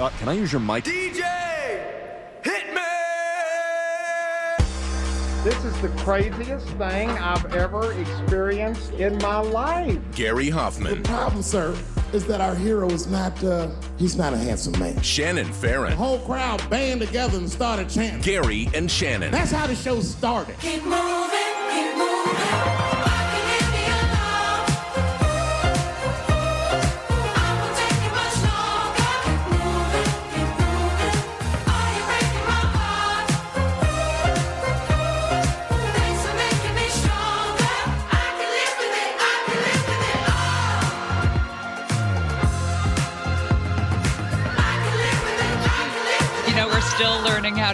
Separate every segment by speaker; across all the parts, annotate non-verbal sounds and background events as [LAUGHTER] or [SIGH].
Speaker 1: Uh, can I use your mic?
Speaker 2: DJ, hit me!
Speaker 3: This is the craziest thing I've ever experienced in my life.
Speaker 1: Gary Hoffman, The
Speaker 4: problem, sir, is that our hero is not, uh, he's not a handsome man.
Speaker 1: Shannon
Speaker 4: The whole crowd band together and started chanting.
Speaker 1: Gary and Shannon.
Speaker 4: That's how the show started.
Speaker 5: Keep moving, keep moving.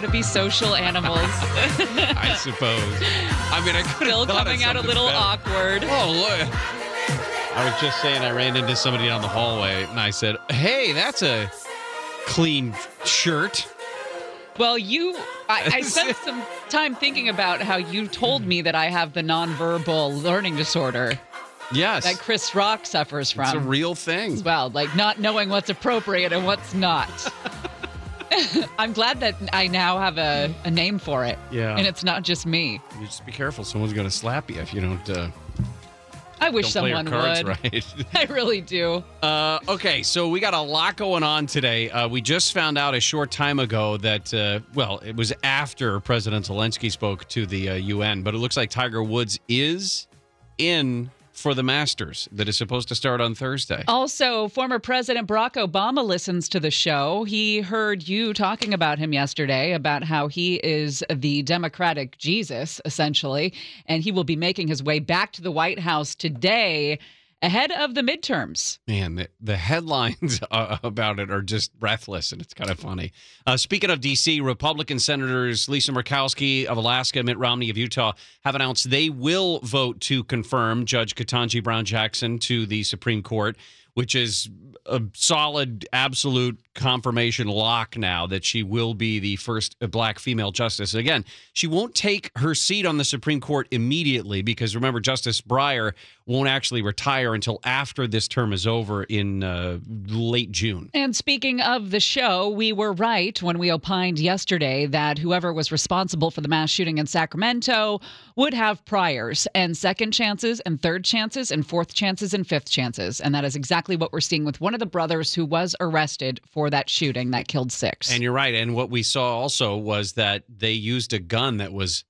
Speaker 6: To be social animals. [LAUGHS]
Speaker 7: I suppose. I mean, I could
Speaker 6: still coming out a little awkward.
Speaker 7: Oh, look. I was just saying, I ran into somebody down the hallway and I said, Hey, that's a clean shirt.
Speaker 6: Well, you, I, I [LAUGHS] spent some time thinking about how you told me that I have the nonverbal learning disorder
Speaker 7: Yes.
Speaker 6: that Chris Rock suffers from.
Speaker 7: It's a real thing.
Speaker 6: as well, like not knowing what's appropriate and what's not. [LAUGHS] [LAUGHS] I'm glad that I now have a, a name for it.
Speaker 7: Yeah.
Speaker 6: And it's not just me.
Speaker 7: You just be careful. Someone's going to slap you if you don't, uh,
Speaker 6: I wish
Speaker 7: don't
Speaker 6: someone
Speaker 7: cards
Speaker 6: would.
Speaker 7: right. [LAUGHS]
Speaker 6: I really do.
Speaker 7: Uh, okay, so we got a lot going on today. Uh, we just found out a short time ago that, uh, well, it was after President Zelensky spoke to the uh, UN, but it looks like Tiger Woods is in for the Masters that is supposed to start on Thursday.
Speaker 6: Also, former President Barack Obama listens to the show. He heard you talking about him yesterday, about how he is the Democratic Jesus, essentially, and he will be making his way back to the White House today ahead of the midterms.
Speaker 7: Man, the, the headlines [LAUGHS] uh, about it are just breathless, and it's kind of funny. Uh, speaking of D.C., Republican Senators Lisa Murkowski of Alaska, Mitt Romney of Utah have announced they will vote to confirm Judge Ketanji Brown Jackson to the Supreme Court, which is a solid, absolute confirmation lock now that she will be the first black female justice. Again, she won't take her seat on the Supreme Court immediately because remember, Justice Breyer won't actually retire until after this term is over in uh, late June.
Speaker 6: And speaking of the show, we were right when we opined yesterday that whoever was responsible for the mass shooting in Sacramento would have priors and second chances and third chances and fourth chances and fifth chances. And that is exactly what we're seeing with one of the brothers who was arrested for that shooting that killed six.
Speaker 7: And you're right. And what we saw also was that they used a gun that was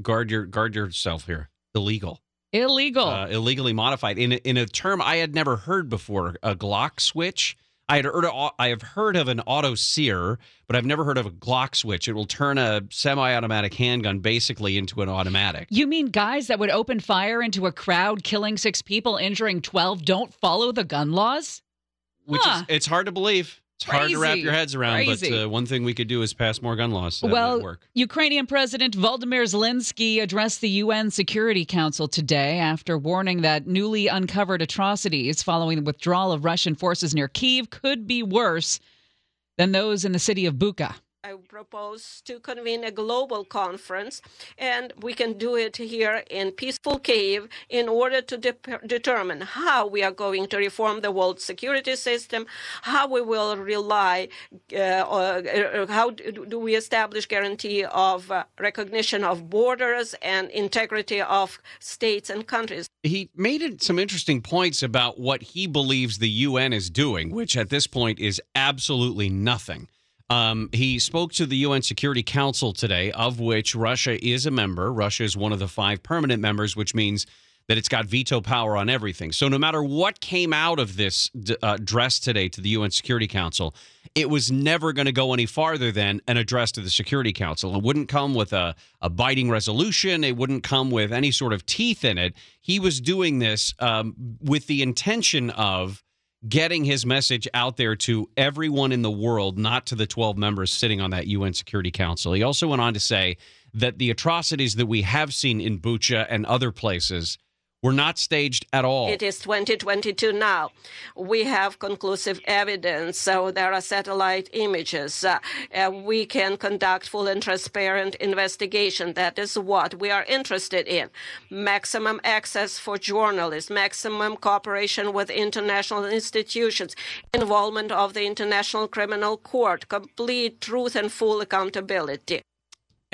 Speaker 7: guard your guard yourself here illegal.
Speaker 6: Illegal.
Speaker 7: uh, illegally modified in a, in a term I had never heard before. A Glock switch. I had heard of, I have heard of an auto sear, but I've never heard of a Glock switch. It will turn a semi-automatic handgun basically into an automatic.
Speaker 6: you mean guys that would open fire into a crowd, killing six people, injuring 12, don't follow the gun laws?
Speaker 7: Which
Speaker 6: Huh.
Speaker 7: is it's hard to believe. It's hard to wrap your heads around.
Speaker 6: Crazy.
Speaker 7: But uh, one thing we could do is pass more gun laws.
Speaker 6: Well. Ukrainian President Volodymyr Zelensky addressed the UN Security Council today after warning that newly uncovered atrocities following the withdrawal of Russian forces near Kiev could be worse than those in the city of Bucha.
Speaker 8: I propose to convene a global conference, and we can do it here in peaceful Kiev in order to de- determine how we are going to reform the world security system, how we will rely, uh, uh, how do do we establish guarantee of uh, recognition of borders and integrity of states and countries.
Speaker 7: he made some interesting points about what he believes the UN is doing, which at this point is absolutely nothing. Um, he spoke to the UN Security Council today, of which Russia is a member. Russia is one of the five permanent members, which means that it's got veto power on everything. So no matter what came out of this uh, address today to the UN Security Council, it was never going to go any farther than an address to the Security Council. It wouldn't come with a, a biting resolution. It wouldn't come with any sort of teeth in it. He was doing this um, with the intention of getting his message out there to everyone in the world, not to the 12 members sitting on that UN Security Council. He also went on to say that the atrocities that we have seen in Bucha and other places were not staged at all.
Speaker 8: It is 2022 now. We have conclusive evidence. So there are satellite images. Uh, uh, we can conduct full and transparent investigation. That is what we are interested in. Maximum access for journalists, maximum cooperation with international institutions, involvement of the International Criminal Court, complete truth and full accountability.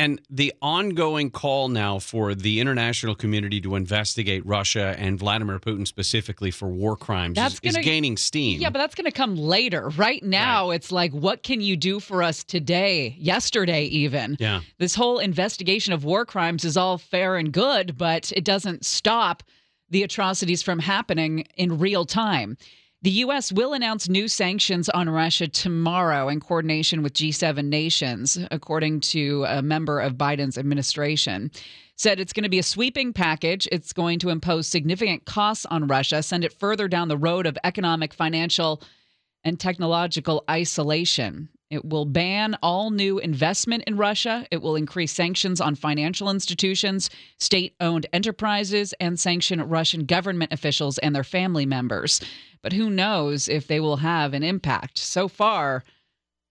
Speaker 7: And the ongoing call now for the international community to investigate Russia and Vladimir Putin specifically for war crimes
Speaker 6: That's
Speaker 7: is, is
Speaker 6: gonna-
Speaker 7: gaining steam.
Speaker 6: Yeah, but that's going to come later. Right now, it's like, what can you do for us today, yesterday, even?
Speaker 7: Yeah.
Speaker 6: This whole investigation of war crimes is all fair and good, but it doesn't stop the atrocities from happening in real time. The U.S. will announce new sanctions on Russia tomorrow in coordination with G7 nations, according to a member of Biden's administration. Said it's going to be a sweeping package. It's going to impose significant costs on Russia, send it further down the road of economic, financial, and technological isolation. It will ban all new investment in Russia. It will increase sanctions on financial institutions, state owned enterprises, and sanction Russian government officials and their family members. But who knows if they will have an impact? So far,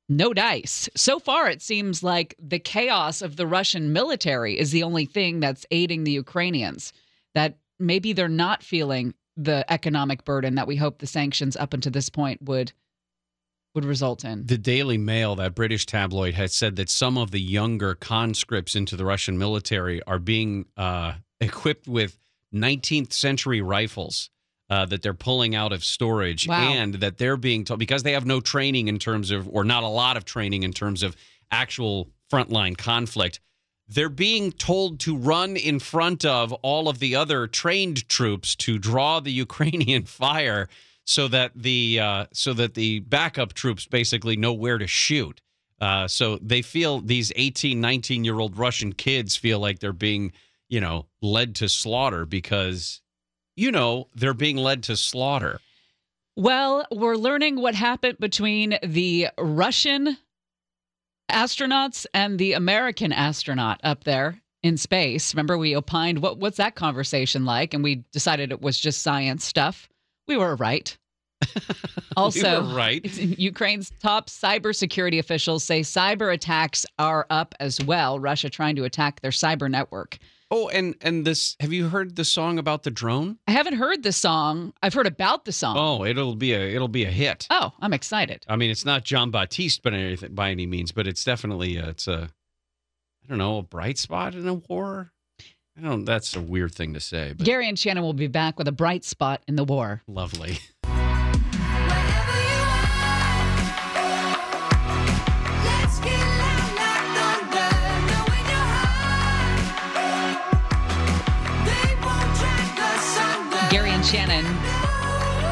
Speaker 6: no dice. So far, it seems like the chaos of the Russian military is the only thing that's aiding the Ukrainians. That maybe they're not feeling the economic burden that we hope the sanctions up until this point would would result in.
Speaker 7: The Daily Mail, that British tabloid, has said that some of the younger conscripts into the Russian military are being uh, equipped with 19th century rifles uh, that they're pulling out of storage,
Speaker 6: Wow.
Speaker 7: and that they're being told because they have no training in terms of, or not a lot of training in terms of actual frontline conflict. They're being told to run in front of all of the other trained troops to draw the [LAUGHS] Ukrainian fire so that the uh, so that the backup troops basically know where to shoot. Uh, so they feel these 18, 19 year old Russian kids feel like they're being, you know, led to slaughter because, you know, they're being led to slaughter.
Speaker 6: Well, we're learning what happened between the Russian astronauts and the American astronaut up there in space. Remember, we opined what what's that conversation like, and we decided it was just science stuff. We were right. [LAUGHS] Also,
Speaker 7: were right. [LAUGHS]
Speaker 6: Ukraine's top cybersecurity officials say cyber attacks are up as well. Russia trying to attack their cyber network.
Speaker 7: Oh, and and this have you heard the song about the drone?
Speaker 6: I haven't heard the song. I've heard about the song.
Speaker 7: Oh, it'll be a it'll be a hit.
Speaker 6: Oh, I'm excited.
Speaker 7: I mean, it's not Jon Batiste, but anything by any means, but it's definitely uh, it's a I don't know a bright spot in a war. I don't. That's a weird thing to say, but
Speaker 6: Gary and Shannon will be back with a bright spot in the war.
Speaker 7: lovely.
Speaker 5: Let's get loud like thunder, knowing your heart. They won't drag us under.
Speaker 6: Gary and Shannon,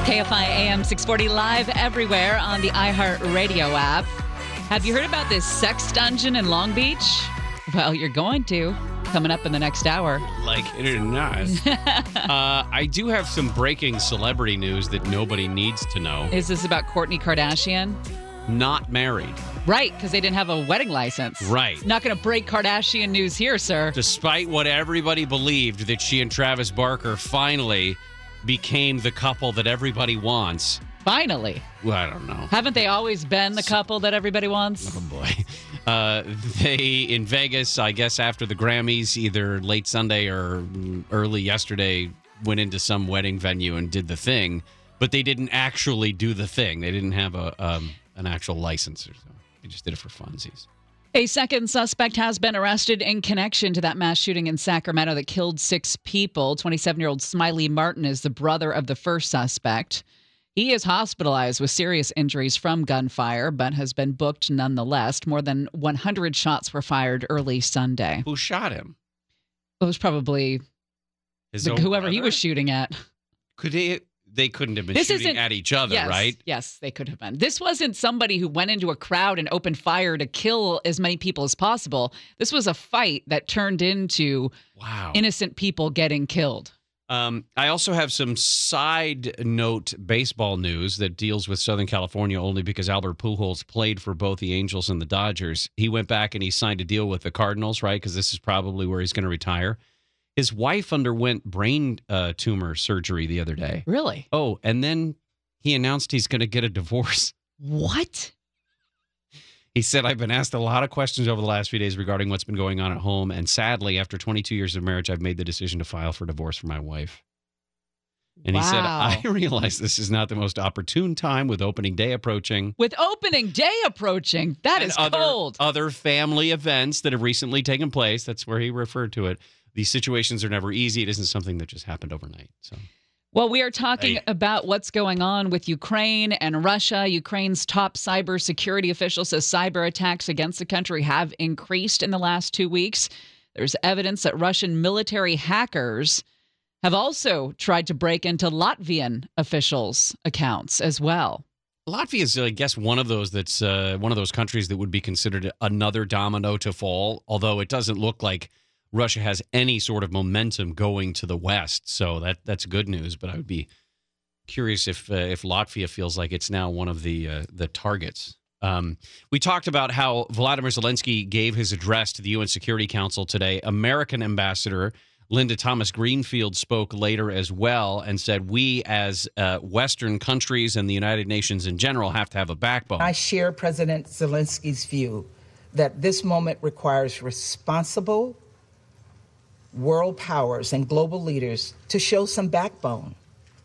Speaker 6: KFI AM 640 live everywhere on the iHeartRadio app. Have you heard about this sex dungeon in Long Beach? Well, you're going to coming up in the next hour.
Speaker 7: Like it or not. [LAUGHS] uh, I do have some breaking celebrity news that nobody needs to know.
Speaker 6: Is this about Kourtney Kardashian?
Speaker 7: Not married,
Speaker 6: Right, because they didn't have a wedding license.
Speaker 7: Right.
Speaker 6: Not going to break Kardashian news here, sir.
Speaker 7: despite what everybody believed that she and Travis Barker finally became the couple that everybody wants.
Speaker 6: Finally.
Speaker 7: Well, I don't know.
Speaker 6: Haven't they always been the couple that everybody wants?
Speaker 7: Oh boy. Uh, [LAUGHS] they in Vegas, I guess after the Grammys, either late Sunday or early yesterday, went into some wedding venue and did the thing, but they didn't actually do the thing. They didn't have a um, an actual license or so. They just did it for funsies.
Speaker 6: A second suspect has been arrested in connection to that mass shooting in Sacramento that killed six people. 27 year old Smiley Martin is the brother of the first suspect. He is hospitalized with serious injuries from gunfire, but has been booked nonetheless. More than 100 shots were fired early Sunday.
Speaker 7: Who shot him?
Speaker 6: It was probably
Speaker 7: His
Speaker 6: the- whoever he was shooting at.
Speaker 7: Could they? They couldn't have been
Speaker 6: This
Speaker 7: shooting at each other,
Speaker 6: yes,
Speaker 7: right?
Speaker 6: Yes, they could have been. This wasn't somebody who went into a crowd and opened fire to kill as many people as possible. This was a fight that turned into
Speaker 7: Wow.
Speaker 6: innocent people getting killed.
Speaker 7: Um, I also have some side note baseball news that deals with Southern California only because Albert Pujols played for both the Angels and the Dodgers. He went back and he signed a deal with the Cardinals, right? Because this is probably where he's going to retire. His wife underwent brain uh, tumor surgery the other day.
Speaker 6: Really?
Speaker 7: Oh, and then he announced he's going to get a divorce.
Speaker 6: What?
Speaker 7: He said, I've been asked a lot of questions over the last few days regarding what's been going on at home. And sadly, after 22 years of marriage, I've made the decision to file for divorce for my wife. And he said, I [LAUGHS] realize this is not the most opportune time with opening day approaching.
Speaker 6: With opening day approaching, that is
Speaker 7: other,
Speaker 6: cold.
Speaker 7: Other family events that have recently taken place. That's where he referred to it. These situations are never easy. It isn't something that just happened overnight. So
Speaker 6: Well, we are talking
Speaker 7: Hey.
Speaker 6: about what's going on with Ukraine and Russia. Ukraine's top cybersecurity official says cyber attacks against the country have increased in the last two weeks. There's evidence that Russian military hackers have also tried to break into Latvian officials' accounts as well.
Speaker 7: Latvia is, I guess, one of those that's uh, one of those countries that would be considered another domino to fall. Although it doesn't look like Russia has any sort of momentum going to the west, so that that's good news. But I would be curious if uh, if Latvia feels like it's now one of the uh, the targets. Um, we talked about how Vladimir Zelensky gave his address to the UN Security Council today. American ambassador Linda Thomas Greenfield spoke later as well and said, "We as uh, Western countries and the United Nations in general have to have a backbone."
Speaker 9: I share President Zelensky's view that this moment requires responsible world powers and global leaders to show some backbone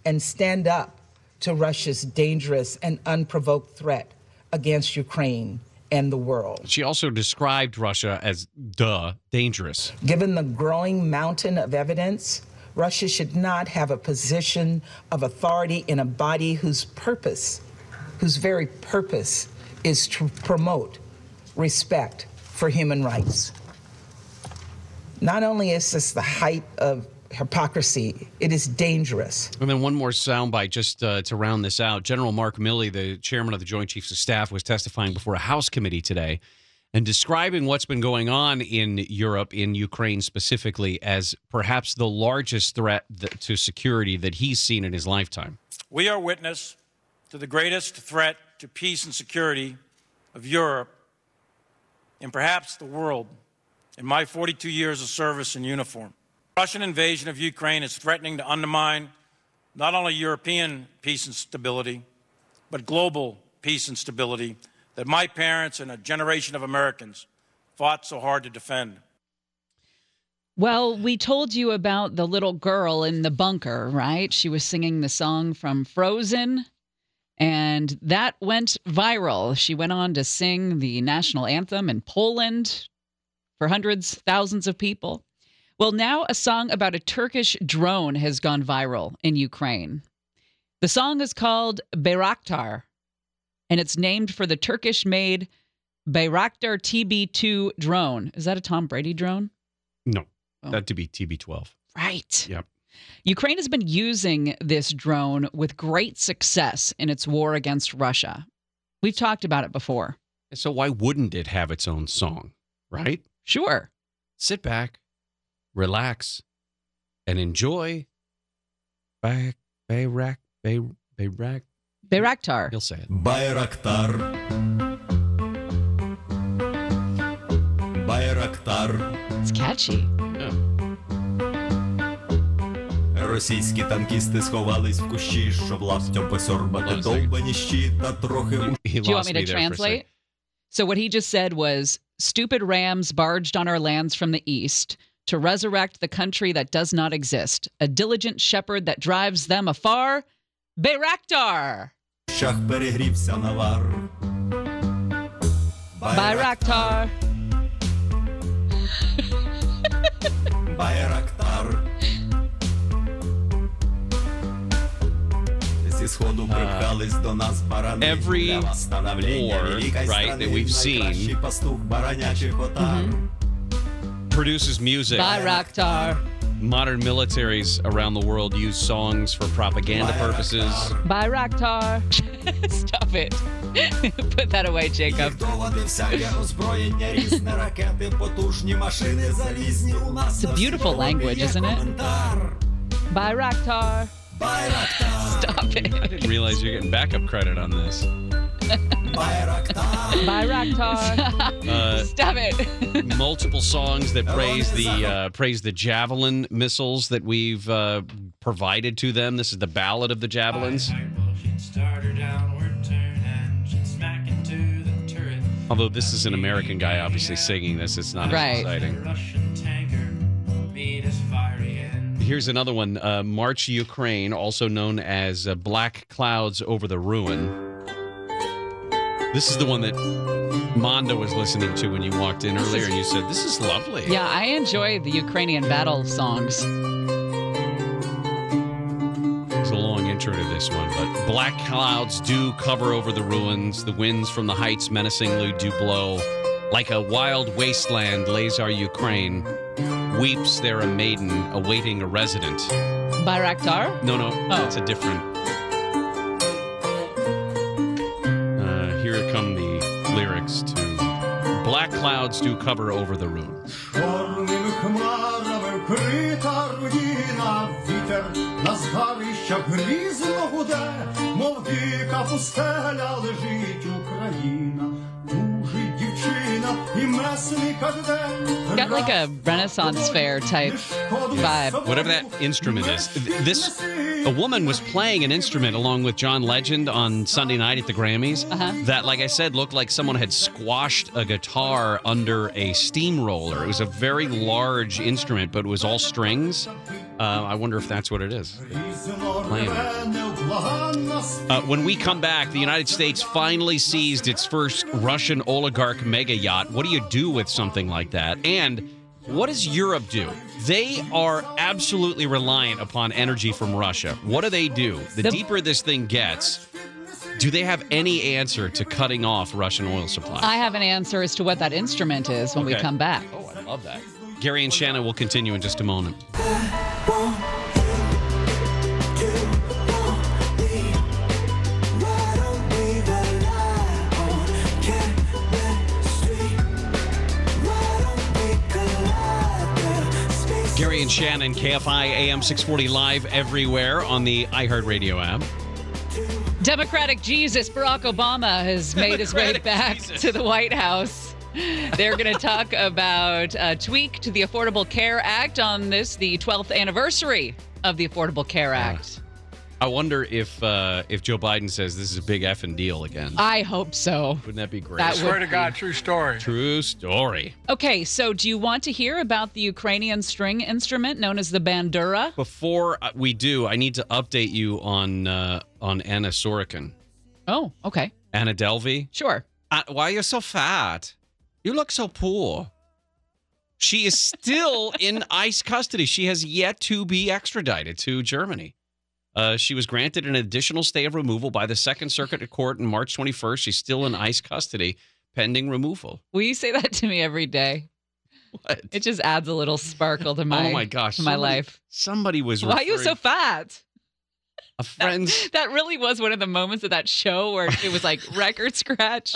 Speaker 9: and stand up to Russia's dangerous and unprovoked threat against Ukraine and the world.
Speaker 7: She also described Russia as duh dangerous.
Speaker 9: Given the growing mountain of evidence, Russia should not have a position of authority in a body whose purpose, whose very purpose, is to promote respect for human rights. Not only is this the height of hypocrisy, it is dangerous.
Speaker 7: And then one more soundbite just uh, to round this out. General Mark Milley, the chairman of the Joint Chiefs of Staff, was testifying before a House committee today and describing what's been going on in Europe, in Ukraine specifically, as perhaps the largest threat th- to security that he's seen in his lifetime.
Speaker 10: We are witness to the greatest threat to peace and security of Europe and perhaps the world in my 42 years of service in uniform. Russian invasion of Ukraine is threatening to undermine not only European peace and stability, but global peace and stability that my parents and a generation of Americans fought so hard to defend.
Speaker 6: Well, we told you about the little girl in the bunker, right? She was singing the song from Frozen, and that went viral. She went on to sing the national anthem in Poland for hundreds, thousands of people. Well, now a song about a Turkish drone has gone viral in Ukraine. The song is called Bayraktar, and it's named for the Turkish made Bayraktar TB 2 drone. Is that a Tom Brady drone?
Speaker 7: No,
Speaker 6: Oh.
Speaker 7: that to be TB12.
Speaker 6: Right.
Speaker 7: Yep.
Speaker 6: Ukraine has been using this drone with great success in its war against Russia. We've talked about it before.
Speaker 7: So why wouldn't it have its own song, right?
Speaker 6: Sure.
Speaker 7: Sit back, relax, and enjoy. Back, Bayrak, Bay, Bayrak.
Speaker 6: Bayraktar.
Speaker 7: He'll say it.
Speaker 11: Байрактар. Байрактар.
Speaker 6: It's catchy.
Speaker 11: Російські танкісти сховались в кущі, щоб лаптем посьорбати довбані щита трохи у...
Speaker 6: Do you want me to translate? So what he just said was stupid rams barged on our lands from the east to resurrect the country that does not exist, a diligent shepherd that drives them afar, Bayraktar. Bayraktar.
Speaker 11: Bayraktar. Bayraktar.
Speaker 7: every war, right, that we've seen
Speaker 11: mm-hmm.
Speaker 7: produces music.
Speaker 6: By rocktar.
Speaker 7: Modern militaries around the world use songs for propaganda purposes.
Speaker 6: Bayraktar. [LAUGHS] Stop it. [LAUGHS] Put that away, Jacob. it's a beautiful language, isn't it? Bayraktar. Stop it.
Speaker 7: I didn't realize you're getting backup credit on this.
Speaker 6: Bayraktar.
Speaker 7: Uh, [LAUGHS]
Speaker 6: Stop it.
Speaker 7: multiple songs that praise the uh, praise the javelin missiles that we've uh, provided to them. This is the ballad of the javelins.
Speaker 12: Starter downward turn engine smack into the turret.
Speaker 7: Although this is an American guy, obviously singing this, it's not
Speaker 6: Right.
Speaker 7: as exciting. Here's another one: uh, March Ukraine, also known as uh, Black Clouds Over the Ruin. This is the one that Mondo was listening to when you walked in earlier, and you said, "This is lovely."
Speaker 6: Yeah, I enjoy the Ukrainian battle songs.
Speaker 7: There's a long intro to this one, but black clouds do cover over the ruins. The winds from the heights menacingly do blow. Like a wild wasteland lays our Ukraine. Weeps there a maiden awaiting a resident.
Speaker 6: Bayraktar?
Speaker 7: No, no, that's a different. Uh, here come the lyrics to Black clouds do cover over the ruins.
Speaker 13: Чорними хмарами вкрита руїна, вітер на згарищах грізно гуде, мов дика пустеля лежить Україна,
Speaker 6: Got like a Renaissance fair type vibe.
Speaker 7: Whatever that instrument is. This a woman was playing an instrument along with John Legend on Sunday night at the Grammys. Uh-huh. That, like I said, looked like someone had squashed a guitar under a steamroller. It was a very large instrument, but it was all strings. Uh, I wonder if that's what it is. Uh, when we come back, the United States finally seized its first Russian oligarch mega yacht. What do you do with something like that? And what does Europe do? They are absolutely reliant upon energy from Russia. What do they do? The,
Speaker 6: The-
Speaker 7: deeper this thing gets, do they have any answer to cutting off Russian oil supply?
Speaker 6: I have an answer as to what that instrument is when we come back.
Speaker 7: Oh, I love that. Gary and Shannon will continue in just a moment. Gary and Shannon, KFI AM 640 live everywhere on the iHeartRadio app.
Speaker 6: Democratic Jesus Barack Obama has made his way back
Speaker 7: Jesus.
Speaker 6: to the White House. They're going [LAUGHS] to talk about a tweak to the Affordable Care Act on this, the 12th anniversary of the Affordable Care Act.
Speaker 7: I wonder if uh, if Joe Biden says this is a big effing deal again.
Speaker 6: I hope so.
Speaker 7: Wouldn't that be great?
Speaker 6: That
Speaker 3: Swear
Speaker 6: would
Speaker 3: to
Speaker 6: be-
Speaker 3: God, true story.
Speaker 7: True story.
Speaker 6: Okay, so do you want to hear about the Ukrainian string instrument known as the bandura?
Speaker 7: Before uh, we do, I need to update you on uh, on Anna Sorokin.
Speaker 6: Oh, okay.
Speaker 7: Anna Delvey.
Speaker 6: Sure.
Speaker 7: Uh, why are you so fat? You look so poor. She is still in [LAUGHS] ICE custody. She has yet to be extradited to Germany. Uh, she was granted an additional stay of removal by the Second Circuit Court on March 21st. She's still in ICE custody pending removal.
Speaker 6: Will you say that to me every day?
Speaker 7: What?
Speaker 6: It just adds a little sparkle to my
Speaker 7: oh my gosh!
Speaker 6: to my
Speaker 7: somebody-
Speaker 6: life.
Speaker 7: Somebody was.
Speaker 6: Why are you so fat?
Speaker 7: A friend's. [LAUGHS]
Speaker 6: That really was one of the moments of that show where it was like [LAUGHS] record scratch.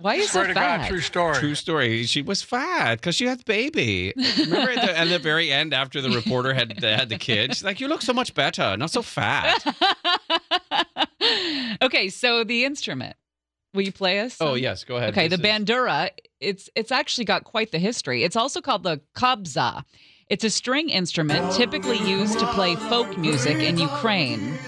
Speaker 6: Why is you
Speaker 3: Swear
Speaker 6: so
Speaker 3: to
Speaker 6: fat?
Speaker 3: God, true story.
Speaker 7: True story. She was fat because she had the baby. Remember at the, at the very end, after the reporter had had the kid, she's like, "You look so much better, not so fat." [LAUGHS]
Speaker 6: okay, so the instrument. Will you play us?
Speaker 7: Oh yes, go ahead.
Speaker 6: Okay, the
Speaker 7: is-
Speaker 6: bandura. It's it's actually got quite the history. It's also called the kobza. It's a string instrument typically used to play folk music in Ukraine.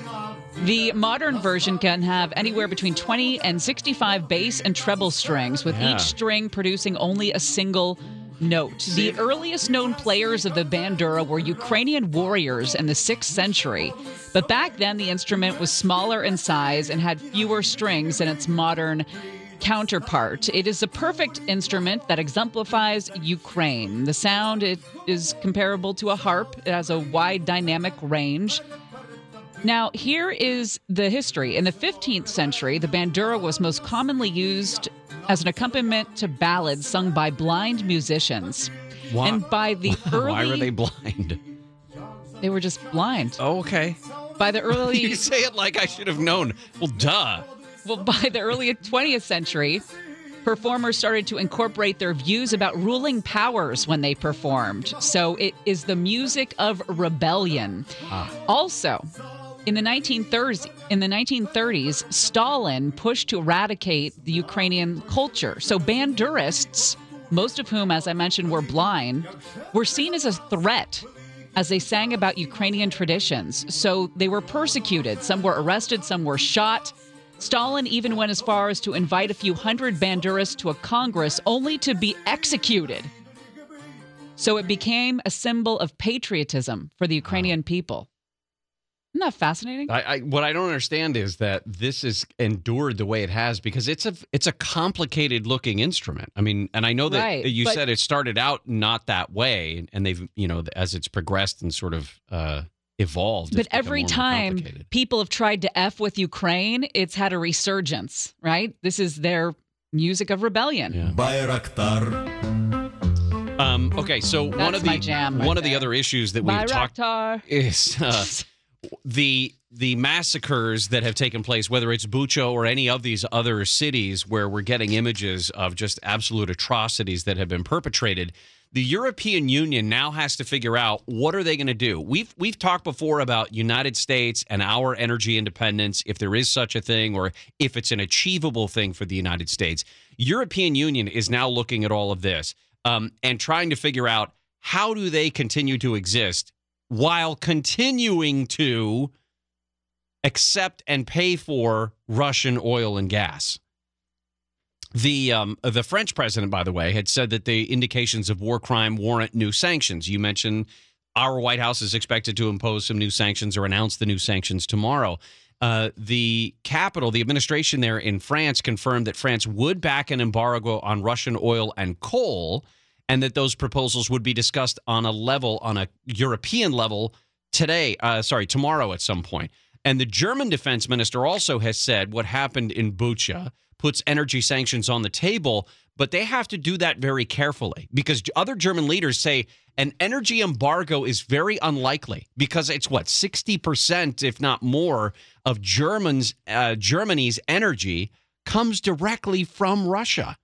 Speaker 6: The modern version can have anywhere between 20 and 65 bass and treble strings, with
Speaker 14: Yeah.
Speaker 6: each string producing only a single note. The earliest known players of the bandura were Ukrainian warriors in the 6th century. But back then, the instrument was smaller in size and had fewer strings than its modern counterpart. It is a perfect instrument that exemplifies Ukraine. The sound it is comparable to a harp. It has a wide dynamic range. Now, here is the history. In the 15th century, the bandura was most commonly used as an accompaniment to ballads sung by blind musicians.
Speaker 7: Why-
Speaker 6: And by the early [LAUGHS]
Speaker 7: Why were they blind?
Speaker 6: they were just blind.
Speaker 7: Oh, okay.
Speaker 6: By the [LAUGHS] early
Speaker 7: you say it like I should have known. Well, duh.
Speaker 6: Well, [LAUGHS] by the early 20th century, Performers started to incorporate their views about ruling powers when they performed. So it is the music of rebellion. Ah. Also, in the 1930s, in the 1930s, Stalin pushed to eradicate the Ukrainian culture. So bandurists, most of whom, as I mentioned, were blind, were seen as a threat as they sang about Ukrainian traditions. So they were persecuted. Some were arrested, some were shot. Stalin even went as far as to invite a few hundred bandurists to a congress only to be executed. So it became a symbol of patriotism for the Ukrainian people. Isn't that fascinating?
Speaker 7: I, I what I don't understand is that this is endured the way it has because it's a it's a complicated looking instrument. I mean, and I know that
Speaker 6: Right,
Speaker 7: you said it started out not that way, and they've you know as it's progressed and sort of uh, evolved.
Speaker 6: But every
Speaker 7: more and more
Speaker 6: time people have tried to F with Ukraine, it's had a resurgence, right? This is their music of rebellion.
Speaker 11: Bayraktar.
Speaker 7: Um, okay, so one of the
Speaker 6: my jam right
Speaker 7: one of the other issues that we've talked
Speaker 6: Bayraktar.
Speaker 7: is uh, [LAUGHS] the the massacres that have taken place, whether it's Bucha or any of these other cities where we're getting images of just absolute atrocities that have been perpetrated. The European Union now has to figure out what are they going to do. We've we've talked before about United States and our energy independence, if there is such a thing, or if it's an achievable thing for the United States. European Union is now looking at all of this um, and trying to figure out how do they continue to exist while continuing to accept and pay for Russian oil and gas. The um, the French president, by the way, had said that the indications of war crime warrant new sanctions. You mentioned our White House is expected to impose some new sanctions or announce the new sanctions tomorrow. Uh, the capital, the administration there in France, confirmed that France would back an embargo on Russian oil and coal, and that those proposals would be discussed on a level, on a European level, today. Uh, sorry, tomorrow at some point. And the German defense minister also has said what happened in Bucha puts energy sanctions on the table, but they have to do that very carefully because other German leaders say an energy embargo is very unlikely because it's what 60% if not more of Germans uh, Germany's energy comes directly from Russia.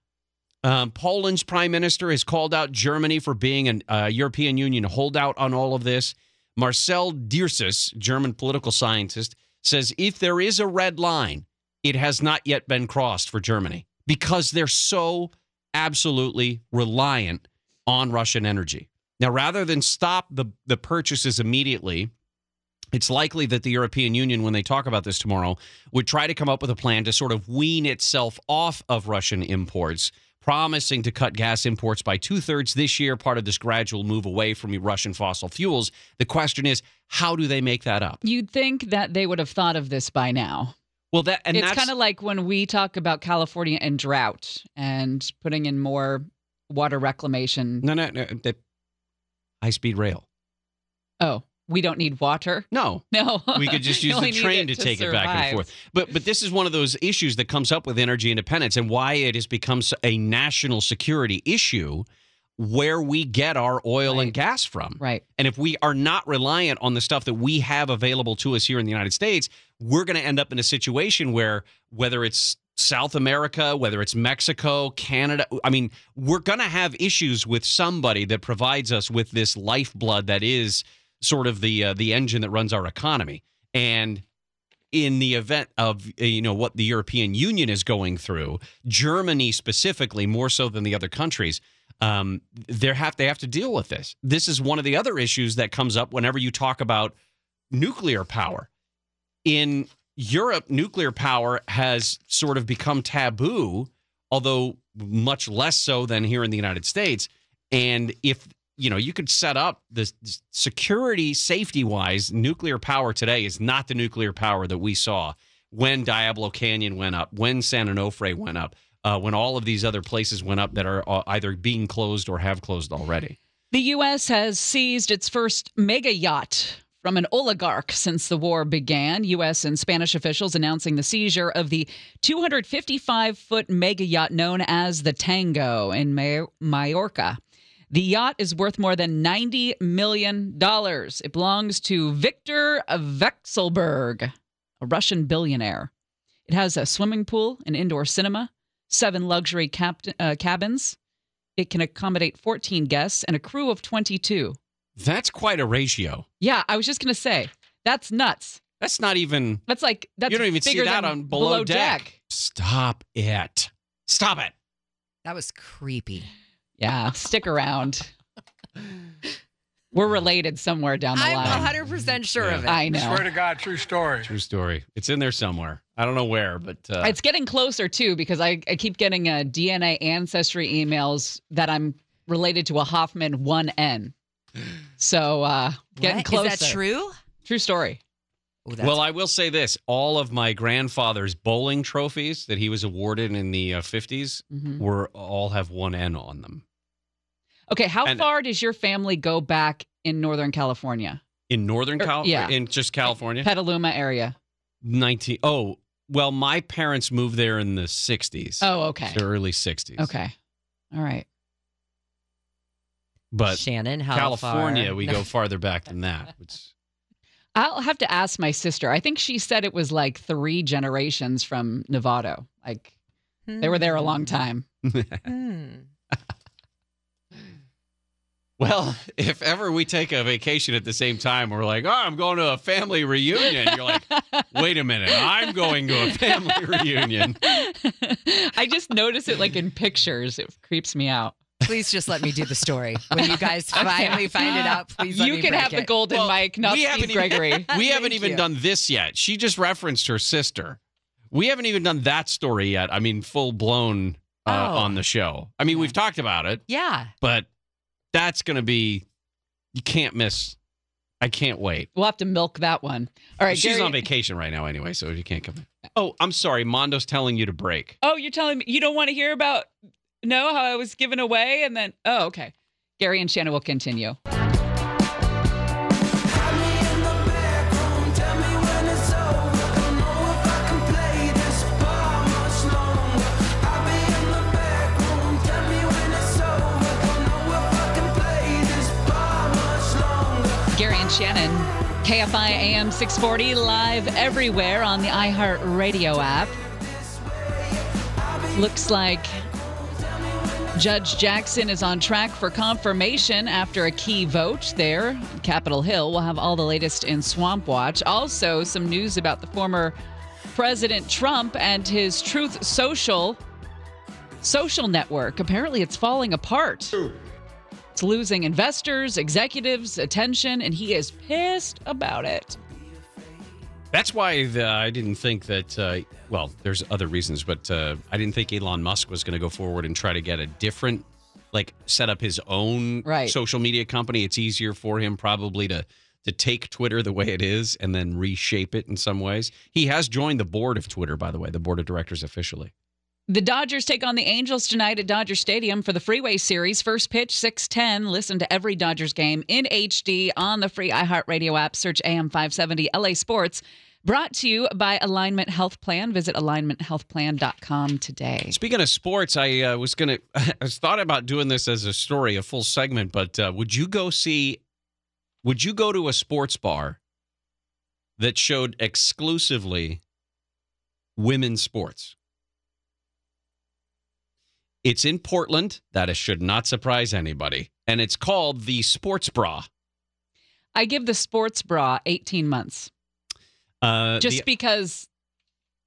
Speaker 7: Um, Poland's prime minister has called out Germany for being a uh, European Union holdout on all of this. Marcel Dirsus, German political scientist, says if there is a red line, it has not yet been crossed for Germany because they're so absolutely reliant on Russian energy. Now, rather than stop the, the purchases immediately, it's likely that the European Union, when they talk about this tomorrow, would try to come up with a plan to sort of wean itself off of Russian imports, promising to cut gas imports by two thirds this year, part of this gradual move away from Russian fossil fuels. The question is, how do they make that up?
Speaker 6: You'd think that they would have thought of this by now.
Speaker 7: Well, that and
Speaker 6: it's kind of like when we talk about California and drought and putting in more water reclamation.
Speaker 7: no, no, no, the high speed rail.
Speaker 6: Oh, we don't need water.
Speaker 7: No, [LAUGHS]
Speaker 6: No,
Speaker 7: we could just [LAUGHS] use the train
Speaker 6: it
Speaker 7: to take it back and forth. But but this is one of those issues that comes up with energy independence and why it has become a national security issue where we get our oil and gas from.
Speaker 6: Right.
Speaker 7: And if we are not reliant on the stuff that we have available to us here in the United States, we're going to end up in a situation where whether it's South America, whether it's Mexico, Canada, I mean, we're going to have issues with somebody that provides us with this lifeblood that is sort of the uh, the engine that runs our economy. And in the event of uh, you know what the European Union is going through, Germany specifically more so than the other countries, um, they have they have to deal with this. This is one of the other issues that comes up whenever you talk about nuclear power. In Europe, nuclear power has sort of become taboo, although much less so than here in the United States. And if you know, you could set up the security, safety wise, nuclear power today is not the nuclear power that we saw when Diablo Canyon went up, when San Onofre went up, uh, when all of these other places went up that are uh, either being closed or have closed already.
Speaker 6: The U.S. has seized its first mega yacht from an oligarch since the war began. U.S. and Spanish officials announcing the seizure of the 255 foot mega yacht known as the Tango in Mallorca. The yacht is worth more than $90 million. It belongs to Viktor Vekselberg, a Russian billionaire. It has a swimming pool, an indoor cinema, seven luxury cap- uh, cabins. It can accommodate 14 guests and a crew of 22.
Speaker 7: That's quite a ratio.
Speaker 6: Yeah, I was just going to say, that's nuts.
Speaker 7: That's not even.
Speaker 6: That's like, that's
Speaker 7: you don't even see
Speaker 6: bigger
Speaker 7: that
Speaker 6: than
Speaker 7: on below, deck. Stop it. Stop it.
Speaker 14: That was creepy.
Speaker 6: Yeah, stick around. [LAUGHS] We're related somewhere down the line.
Speaker 14: I'm
Speaker 6: line.
Speaker 14: 100% sure of it.
Speaker 6: I know.
Speaker 10: Swear to God, true story.
Speaker 7: True story. It's in there somewhere. I don't know where, but uh,
Speaker 6: It's getting closer too because I, I keep getting uh, DNA ancestry emails that I'm related to a Hoffman 1N. So uh, getting
Speaker 14: What?
Speaker 6: closer.
Speaker 14: Is that true?
Speaker 6: True story.
Speaker 7: well, I will say this: all of my grandfather's bowling trophies that he was awarded in the uh, 50s
Speaker 6: Mhm.
Speaker 7: were all have one N on them.
Speaker 6: Okay, how
Speaker 7: And-
Speaker 6: far does your family go back in Northern California?
Speaker 7: In Northern
Speaker 6: Er,
Speaker 7: Cal,
Speaker 6: yeah.
Speaker 7: in just California,
Speaker 6: Petaluma area.
Speaker 7: 19. Oh, well, my parents moved there in the 60s.
Speaker 6: Oh, okay.
Speaker 7: the early 60s.
Speaker 6: Okay. All right.
Speaker 7: But
Speaker 14: Shannon, how
Speaker 7: California,
Speaker 14: far?
Speaker 7: we go farther back than that. Which, [LAUGHS]
Speaker 6: I'll have to ask my sister. I think she said it was like three generations from Novato. Like they were there a long time. [LAUGHS]
Speaker 14: Hmm.
Speaker 7: Well, [LAUGHS] if ever we take a vacation at the same time, we're like, oh, I'm going to a family reunion. You're like, wait a minute, I'm going to a family [LAUGHS] reunion.
Speaker 6: I just notice it like in pictures. It creeps me out.
Speaker 14: Please just let me do the story. When you guys [LAUGHS] finally find it out, please let
Speaker 6: you
Speaker 14: me
Speaker 6: can
Speaker 14: break
Speaker 6: have the
Speaker 14: it.
Speaker 6: golden mic, not
Speaker 7: we haven't
Speaker 6: Steve Gregory.
Speaker 7: Even, we haven't even
Speaker 14: you.
Speaker 7: done this yet. She just referenced her sister. We haven't even done that story yet. I mean, full blown uh,
Speaker 14: Oh.
Speaker 7: on the show. I mean, we've talked about it,
Speaker 14: Yeah.
Speaker 7: but that's going to be, you can't miss. I can't wait.
Speaker 6: We'll have to milk that one. All right,
Speaker 7: She's
Speaker 6: Gary-
Speaker 7: on vacation right now anyway, so you can't come in. Uh, oh, I'm sorry. Mondo's telling you to break.
Speaker 6: Oh, you're telling me you don't want to hear about no how I was given away and then oh okay. Gary and Shannon will continue. Shannon, KFI AM 640 live everywhere on the iHeart Radio app. Looks like Judge Jackson is on track for confirmation after a key vote there. Capitol Hill will have all the latest in Swamp Watch. Also, some news about the former President Trump and his Truth Social social network. Apparently, it's falling apart. It's losing investors, executives, attention, and he is pissed about it.
Speaker 7: That's why the, I didn't think that. Uh, well, there's other reasons, but uh, I didn't think Elon Musk was going to go forward and try to get a different, like, set up his own
Speaker 6: Right.
Speaker 7: social media company. It's easier for him probably to to take Twitter the way it is and then reshape it in some ways. He has joined the board of Twitter, by the way, the board of directors officially.
Speaker 6: The Dodgers take on the Angels tonight at Dodger Stadium for the Freeway Series. First pitch, 610. Listen to every Dodgers game in HD on the free iHeartRadio app. Search AM 570 LA Sports. Brought to you by Alignment Health Plan. Visit alignmenthealthplan.com today.
Speaker 7: Speaking of sports, I uh, was gonna. [LAUGHS] I was thought about doing this as a story, a full segment. But uh, would you go see? Would you go to a sports bar that showed exclusively women's sports? It's in Portland. That is, should not surprise anybody, and it's called the Sports Bra.
Speaker 6: I give the sports bra 18 months
Speaker 7: Uh,
Speaker 6: just
Speaker 7: the,
Speaker 6: because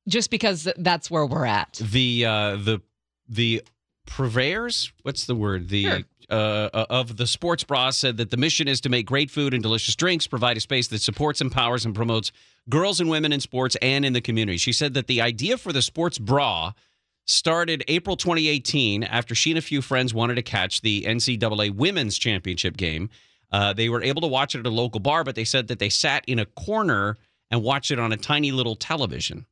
Speaker 6: just because that's where we're at.
Speaker 7: the uh, the the purveyors what's the word the
Speaker 6: Sure.
Speaker 7: uh, uh, of the sports bra said that the mission is to make great food and delicious drinks provide a space that supports empowers and promotes girls and women in sports and in the community she said that the idea for the sports bra started april 2018 after she and a few friends wanted to catch the ncaa women's championship game uh, they were able to watch it at a local bar but they said that they sat in a corner and watched it on a tiny little television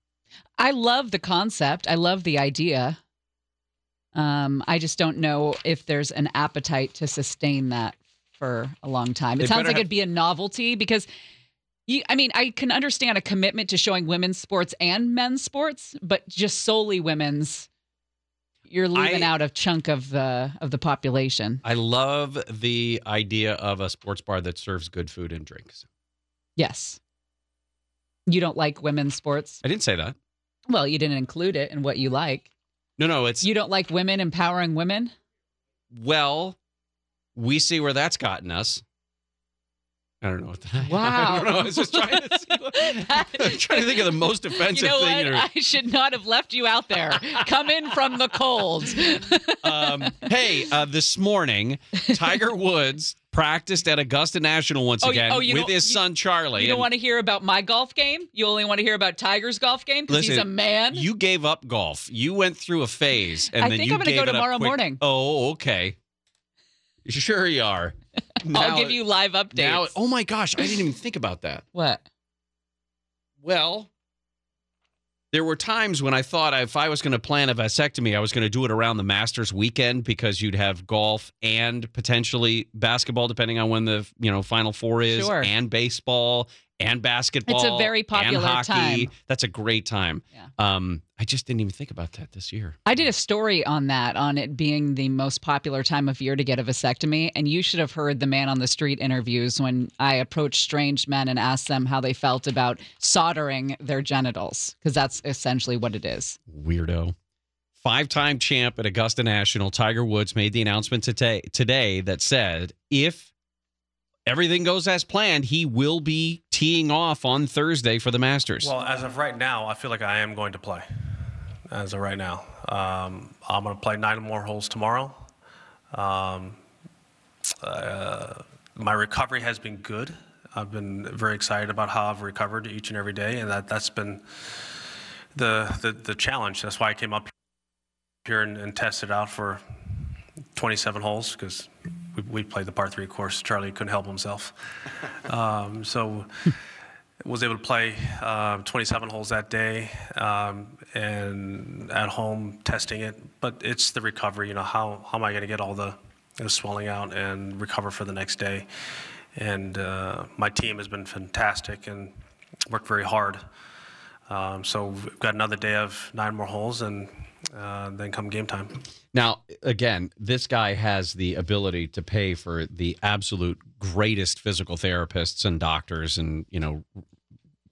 Speaker 6: I love the concept. I love the idea. Um, I just don't know if there's an appetite to sustain that for a long time. It
Speaker 7: They
Speaker 6: sounds like
Speaker 7: have-
Speaker 6: it'd be a novelty because you I mean, I can understand a commitment to showing women's sports and men's sports, but just solely women's you're leaving
Speaker 7: I-
Speaker 6: out a chunk of the of the population.
Speaker 7: I love the idea of a sports bar that serves good food and drinks.
Speaker 6: Yes. You don't like women's sports?
Speaker 7: I didn't say that.
Speaker 6: Well, you didn't include it in what you like.
Speaker 7: No, no, it's
Speaker 6: You don't like women empowering women?
Speaker 7: well, we see where that's gotten us. I don't know what that. [LAUGHS]
Speaker 6: Wow.
Speaker 7: I don't know. I was just trying to see. What, I'm [LAUGHS] trying to think of the most offensive
Speaker 6: You know
Speaker 7: thing. or-
Speaker 6: I should not have left you out there. Come in from the cold. [LAUGHS]
Speaker 7: um, hey, uh, this morning, Tiger Woods practiced at Augusta National once
Speaker 6: Oh,
Speaker 7: again
Speaker 6: oh,
Speaker 7: with his son Charlie.
Speaker 6: You don't
Speaker 7: And
Speaker 6: want to hear about my golf game? You only want to hear about Tiger's golf game because he's a man?
Speaker 7: You gave up golf. You went through a phase, and
Speaker 6: I
Speaker 7: then
Speaker 6: think
Speaker 7: you
Speaker 6: I'm gonna go tomorrow morning.
Speaker 7: Oh, okay. You sure you are.
Speaker 6: I'll give you live updates.
Speaker 7: Now, oh my gosh, I didn't even think about that.
Speaker 6: what?
Speaker 7: Well, there were times when I thought if I was going to plan a vasectomy, I was going to do it around the Masters weekend because you'd have golf and potentially basketball, depending on when the you know Final Four is,
Speaker 6: Sure.
Speaker 7: and baseball and basketball.
Speaker 6: It's a very popular
Speaker 7: and hockey.
Speaker 6: time.
Speaker 7: That's a great time. Yeah. Um, I just didn't even think about that this year.
Speaker 6: I did a story on that, on it being the most popular time of year to get a vasectomy. And you should have heard the man on the street interviews when I approached strange men and asked them how they felt about soldering their genitals, because that's essentially what it is.
Speaker 7: Weirdo. Five-time champ at Augusta National, Tiger Woods made the announcement today today that said if everything goes as planned, he will be teeing off on Thursday for the Masters.
Speaker 15: Well, as of right now, I feel like I am going to play. As of right now, um, I'm going to play nine more holes tomorrow. Um, uh, my recovery has been good. I've been very excited about how I've recovered each and every day, and that that's been the the, the challenge. That's why I came up here and, and tested out for 27 holes because we, we played the par three course. Charlie couldn't help himself, [LAUGHS] um, so was able to play uh, 27 holes that day um, and at home testing it. But it's the recovery. You know, how how am I going to get all the, the swelling out and recover for the next day? And uh, my team has been fantastic and worked very hard. Um, so we've got another day of nine more holes, and uh, then come game time.
Speaker 7: Now, again, this guy has the ability to pay for the absolute greatest physical therapists and doctors and, you know,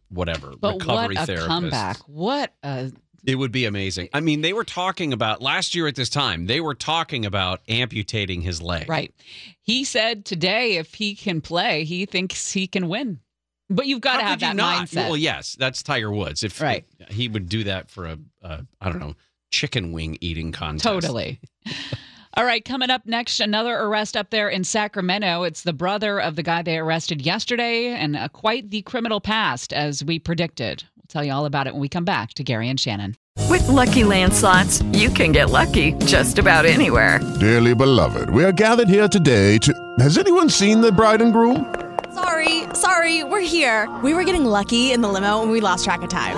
Speaker 7: whatever,
Speaker 6: But
Speaker 7: recovery
Speaker 6: what a
Speaker 7: therapists.
Speaker 6: comeback. What a.
Speaker 7: It would be amazing. I mean, they were talking about last year at this time, they were talking about amputating his leg.
Speaker 6: Right. He said today if he can play, he thinks he can win. But you've got to have
Speaker 7: could you
Speaker 6: that
Speaker 7: not?
Speaker 6: mindset.
Speaker 7: Well, yes, that's Tiger Woods. If
Speaker 6: Right.
Speaker 7: he would do that for a, a I don't know, chicken wing eating contest.
Speaker 6: Totally. All right, coming up next, another arrest up there in Sacramento. It's the brother of the guy they arrested yesterday, and uh, quite the criminal past, as we predicted. We'll tell you all about it when we come back to Gary and Shannon.
Speaker 16: With Lucky Land slots, you can get lucky just about anywhere.
Speaker 17: Dearly beloved, we are gathered here today to. Has anyone seen the bride and groom?
Speaker 18: Sorry, sorry, we're here. We were getting lucky in the limo and we lost track of time.